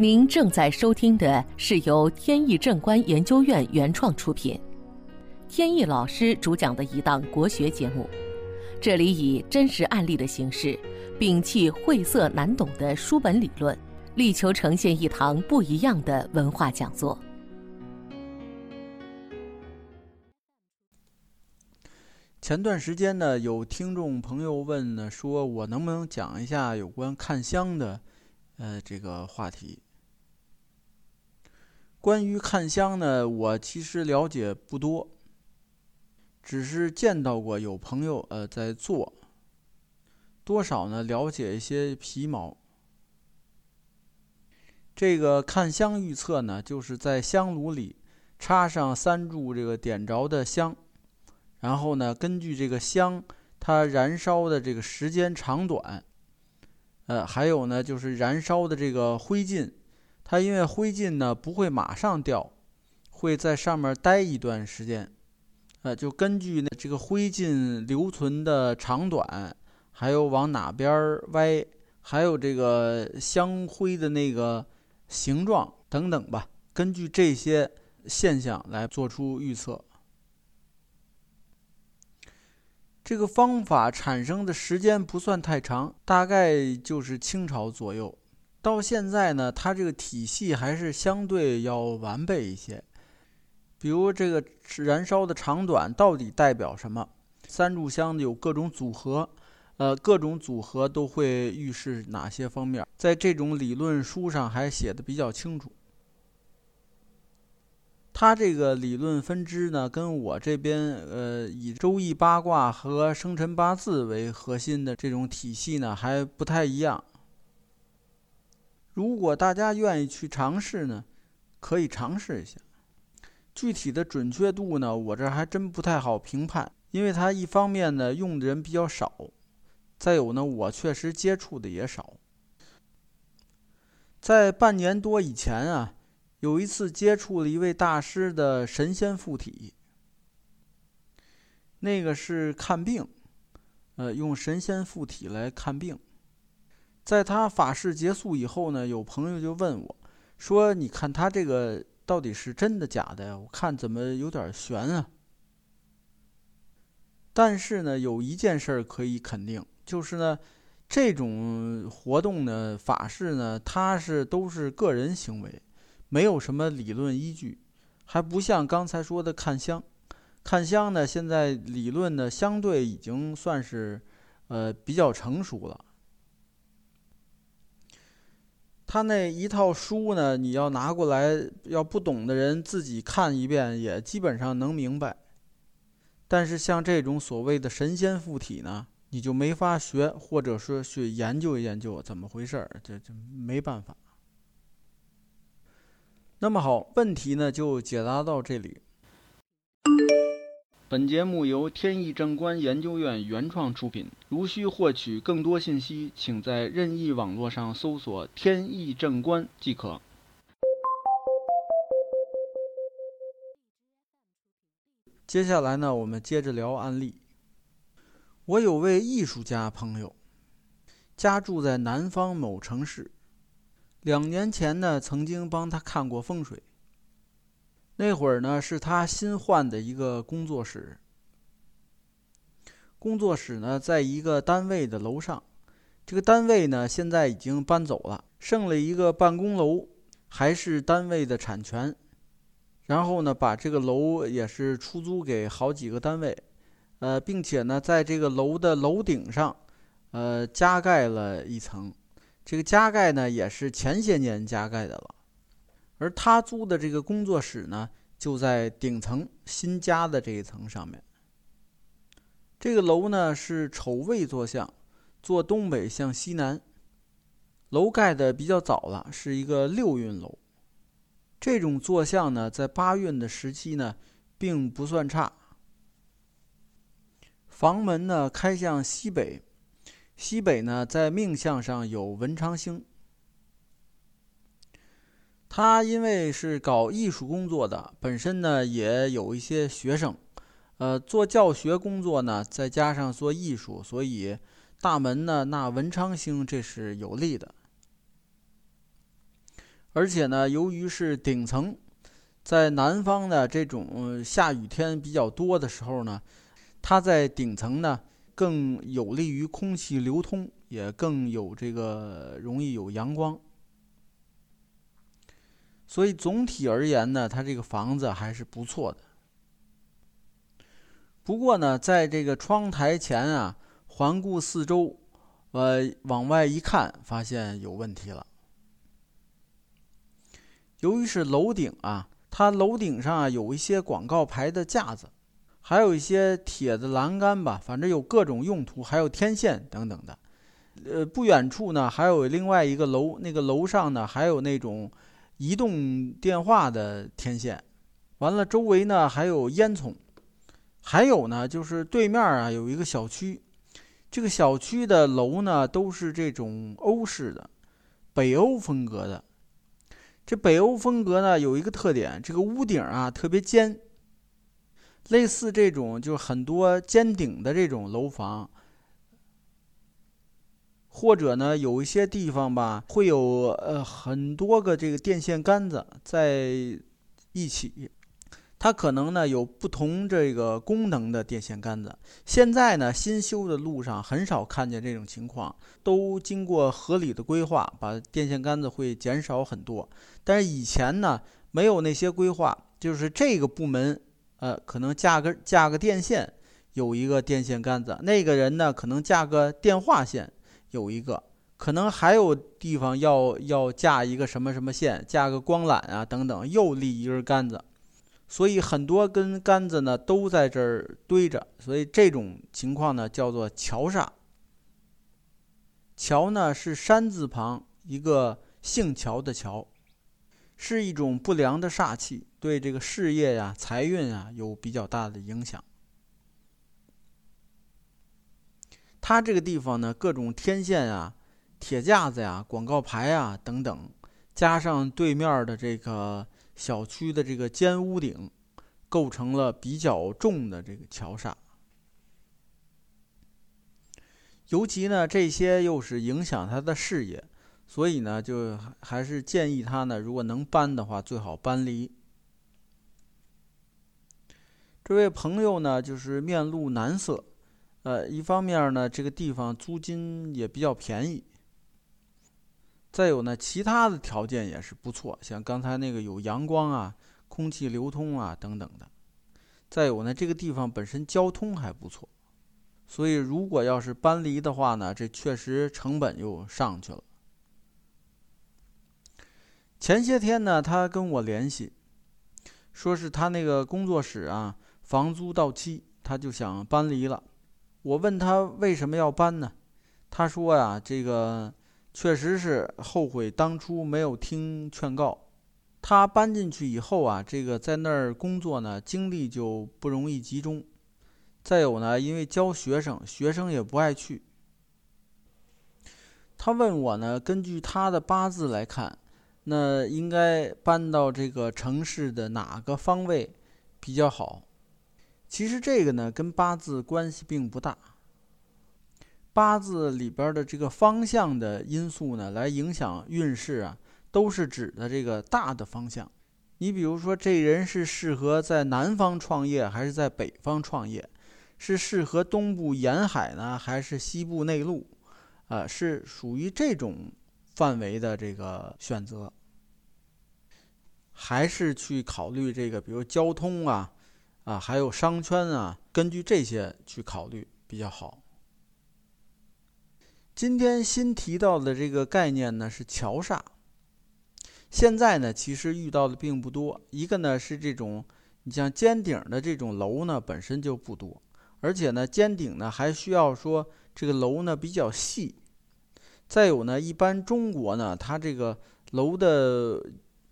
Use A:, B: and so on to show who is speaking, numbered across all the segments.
A: 您正在收听的是由天意正观研究院原创出品，天意老师主讲的一档国学节目。这里以真实案例的形式，摒弃晦涩难懂的书本理论，力求呈现一堂不一样的文化讲座。
B: 前段时间呢，有听众朋友问呢，说我能不能讲一下有关看香的，呃，这个话题。关于看香呢，我其实了解不多，只是见到过有朋友呃在做，多少呢了解一些皮毛。这个看香预测呢，就是在香炉里插上三柱这个点着的香。然后呢，根据这个香它燃烧的这个时间长短，呃，还有呢就是燃烧的这个灰烬，它因为灰烬呢不会马上掉，会在上面待一段时间，呃，就根据呢这个灰烬留存的长短，还有往哪边歪，还有这个香灰的那个形状等等吧，根据这些现象来做出预测。这个方法产生的时间不算太长，大概就是清朝左右。到现在呢，它这个体系还是相对要完备一些。比如这个燃烧的长短到底代表什么？三炷香有各种组合，呃，各种组合都会预示哪些方面？在这种理论书上还写的比较清楚。他这个理论分支呢，跟我这边呃以周易八卦和生辰八字为核心的这种体系呢，还不太一样。如果大家愿意去尝试呢，可以尝试一下。具体的准确度呢，我这还真不太好评判，因为它一方面呢用的人比较少，再有呢我确实接触的也少。在半年多以前啊。有一次接触了一位大师的神仙附体，那个是看病，呃，用神仙附体来看病。在他法事结束以后呢，有朋友就问我，说：“你看他这个到底是真的假的呀？我看怎么有点悬啊。”但是呢，有一件事可以肯定，就是呢，这种活动呢，法事呢，它是都是个人行为。没有什么理论依据，还不像刚才说的看香。看香呢，现在理论呢相对已经算是，呃比较成熟了。他那一套书呢，你要拿过来，要不懂的人自己看一遍，也基本上能明白。但是像这种所谓的神仙附体呢，你就没法学，或者说去研究研究怎么回事儿，这这没办法。那么好，问题呢就解答到这里。本节目由天意正观研究院原创出品。如需获取更多信息，请在任意网络上搜索“天意正观”即可。接下来呢，我们接着聊案例。我有位艺术家朋友，家住在南方某城市。两年前呢，曾经帮他看过风水。那会儿呢，是他新换的一个工作室。工作室呢，在一个单位的楼上。这个单位呢，现在已经搬走了，剩了一个办公楼，还是单位的产权。然后呢，把这个楼也是出租给好几个单位，呃，并且呢，在这个楼的楼顶上，呃，加盖了一层。这个加盖呢，也是前些年加盖的了，而他租的这个工作室呢，就在顶层新加的这一层上面。这个楼呢是丑未坐向，坐东北向西南，楼盖的比较早了，是一个六运楼。这种坐向呢，在八运的时期呢，并不算差。房门呢开向西北。西北呢，在命相上有文昌星。他因为是搞艺术工作的，本身呢也有一些学生，呃，做教学工作呢，再加上做艺术，所以大门呢那文昌星这是有利的。而且呢，由于是顶层，在南方的这种下雨天比较多的时候呢，它在顶层呢更有利于空气流通，也更有这个容易有阳光。所以总体而言呢，它这个房子还是不错的。不过呢，在这个窗台前啊，环顾四周，呃，往外一看，发现有问题了。由于是楼顶啊，它楼顶上啊有一些广告牌的架子，还有一些铁的栏杆吧，反正有各种用途，还有天线等等的。呃，不远处呢还有另外一个楼，那个楼上呢还有那种。移动电话的天线，完了，周围呢还有烟囱，还有呢就是对面啊有一个小区，这个小区的楼呢都是这种欧式的，北欧风格的。这北欧风格呢有一个特点，这个屋顶啊特别尖，类似这种就很多尖顶的这种楼房。或者呢，有一些地方吧，会有呃很多个这个电线杆子在一起，它可能呢有不同这个功能的电线杆子。现在呢，新修的路上很少看见这种情况，都经过合理的规划，把电线杆子会减少很多。但是以前呢，没有那些规划，就是这个部门呃可能架个架个电线，有一个电线杆子，那个人呢可能架个电话线。有一个，可能还有地方要要架一个什么什么线，架个光缆啊等等，又立一根杆子，所以很多根杆子呢都在这儿堆着，所以这种情况呢叫做桥煞。桥呢是山字旁一个姓乔的乔，是一种不良的煞气，对这个事业呀、财运啊有比较大的影响。它这个地方呢，各种天线啊、铁架子呀、广告牌啊等等，加上对面的这个小区的这个尖屋顶，构成了比较重的这个桥煞。尤其呢，这些又是影响他的事业，所以呢，就还是建议他呢，如果能搬的话，最好搬离。这位朋友呢，就是面露难色。呃，一方面呢，这个地方租金也比较便宜。再有呢，其他的条件也是不错，像刚才那个有阳光啊、空气流通啊等等的。再有呢，这个地方本身交通还不错，所以如果要是搬离的话呢，这确实成本又上去了。前些天呢，他跟我联系，说是他那个工作室啊，房租到期，他就想搬离了。我问他为什么要搬呢？他说呀，这个确实是后悔当初没有听劝告。他搬进去以后啊，这个在那儿工作呢，精力就不容易集中。再有呢，因为教学生，学生也不爱去。他问我呢，根据他的八字来看，那应该搬到这个城市的哪个方位比较好？其实这个呢，跟八字关系并不大。八字里边的这个方向的因素呢，来影响运势啊，都是指的这个大的方向。你比如说，这人是适合在南方创业，还是在北方创业？是适合东部沿海呢，还是西部内陆？啊，是属于这种范围的这个选择，还是去考虑这个，比如交通啊？啊，还有商圈啊，根据这些去考虑比较好。今天新提到的这个概念呢是桥煞，现在呢其实遇到的并不多。一个呢是这种，你像尖顶的这种楼呢本身就不多，而且呢尖顶呢还需要说这个楼呢比较细。再有呢，一般中国呢它这个楼的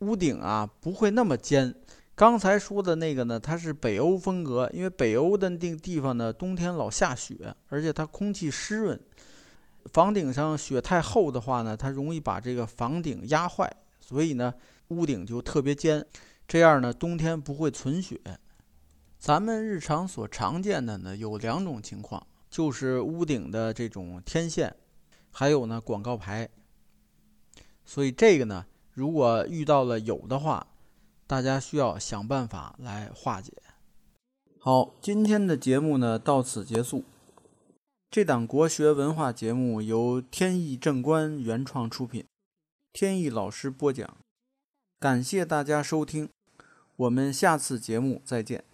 B: 屋顶啊不会那么尖。刚才说的那个呢，它是北欧风格，因为北欧的那地方呢，冬天老下雪，而且它空气湿润，房顶上雪太厚的话呢，它容易把这个房顶压坏，所以呢，屋顶就特别尖，这样呢，冬天不会存雪。咱们日常所常见的呢，有两种情况，就是屋顶的这种天线，还有呢广告牌。所以这个呢。如果遇到了有的话，大家需要想办法来化解。好，今天的节目呢到此结束。这档国学文化节目由天意正观原创出品，天意老师播讲，感谢大家收听，我们下次节目再见。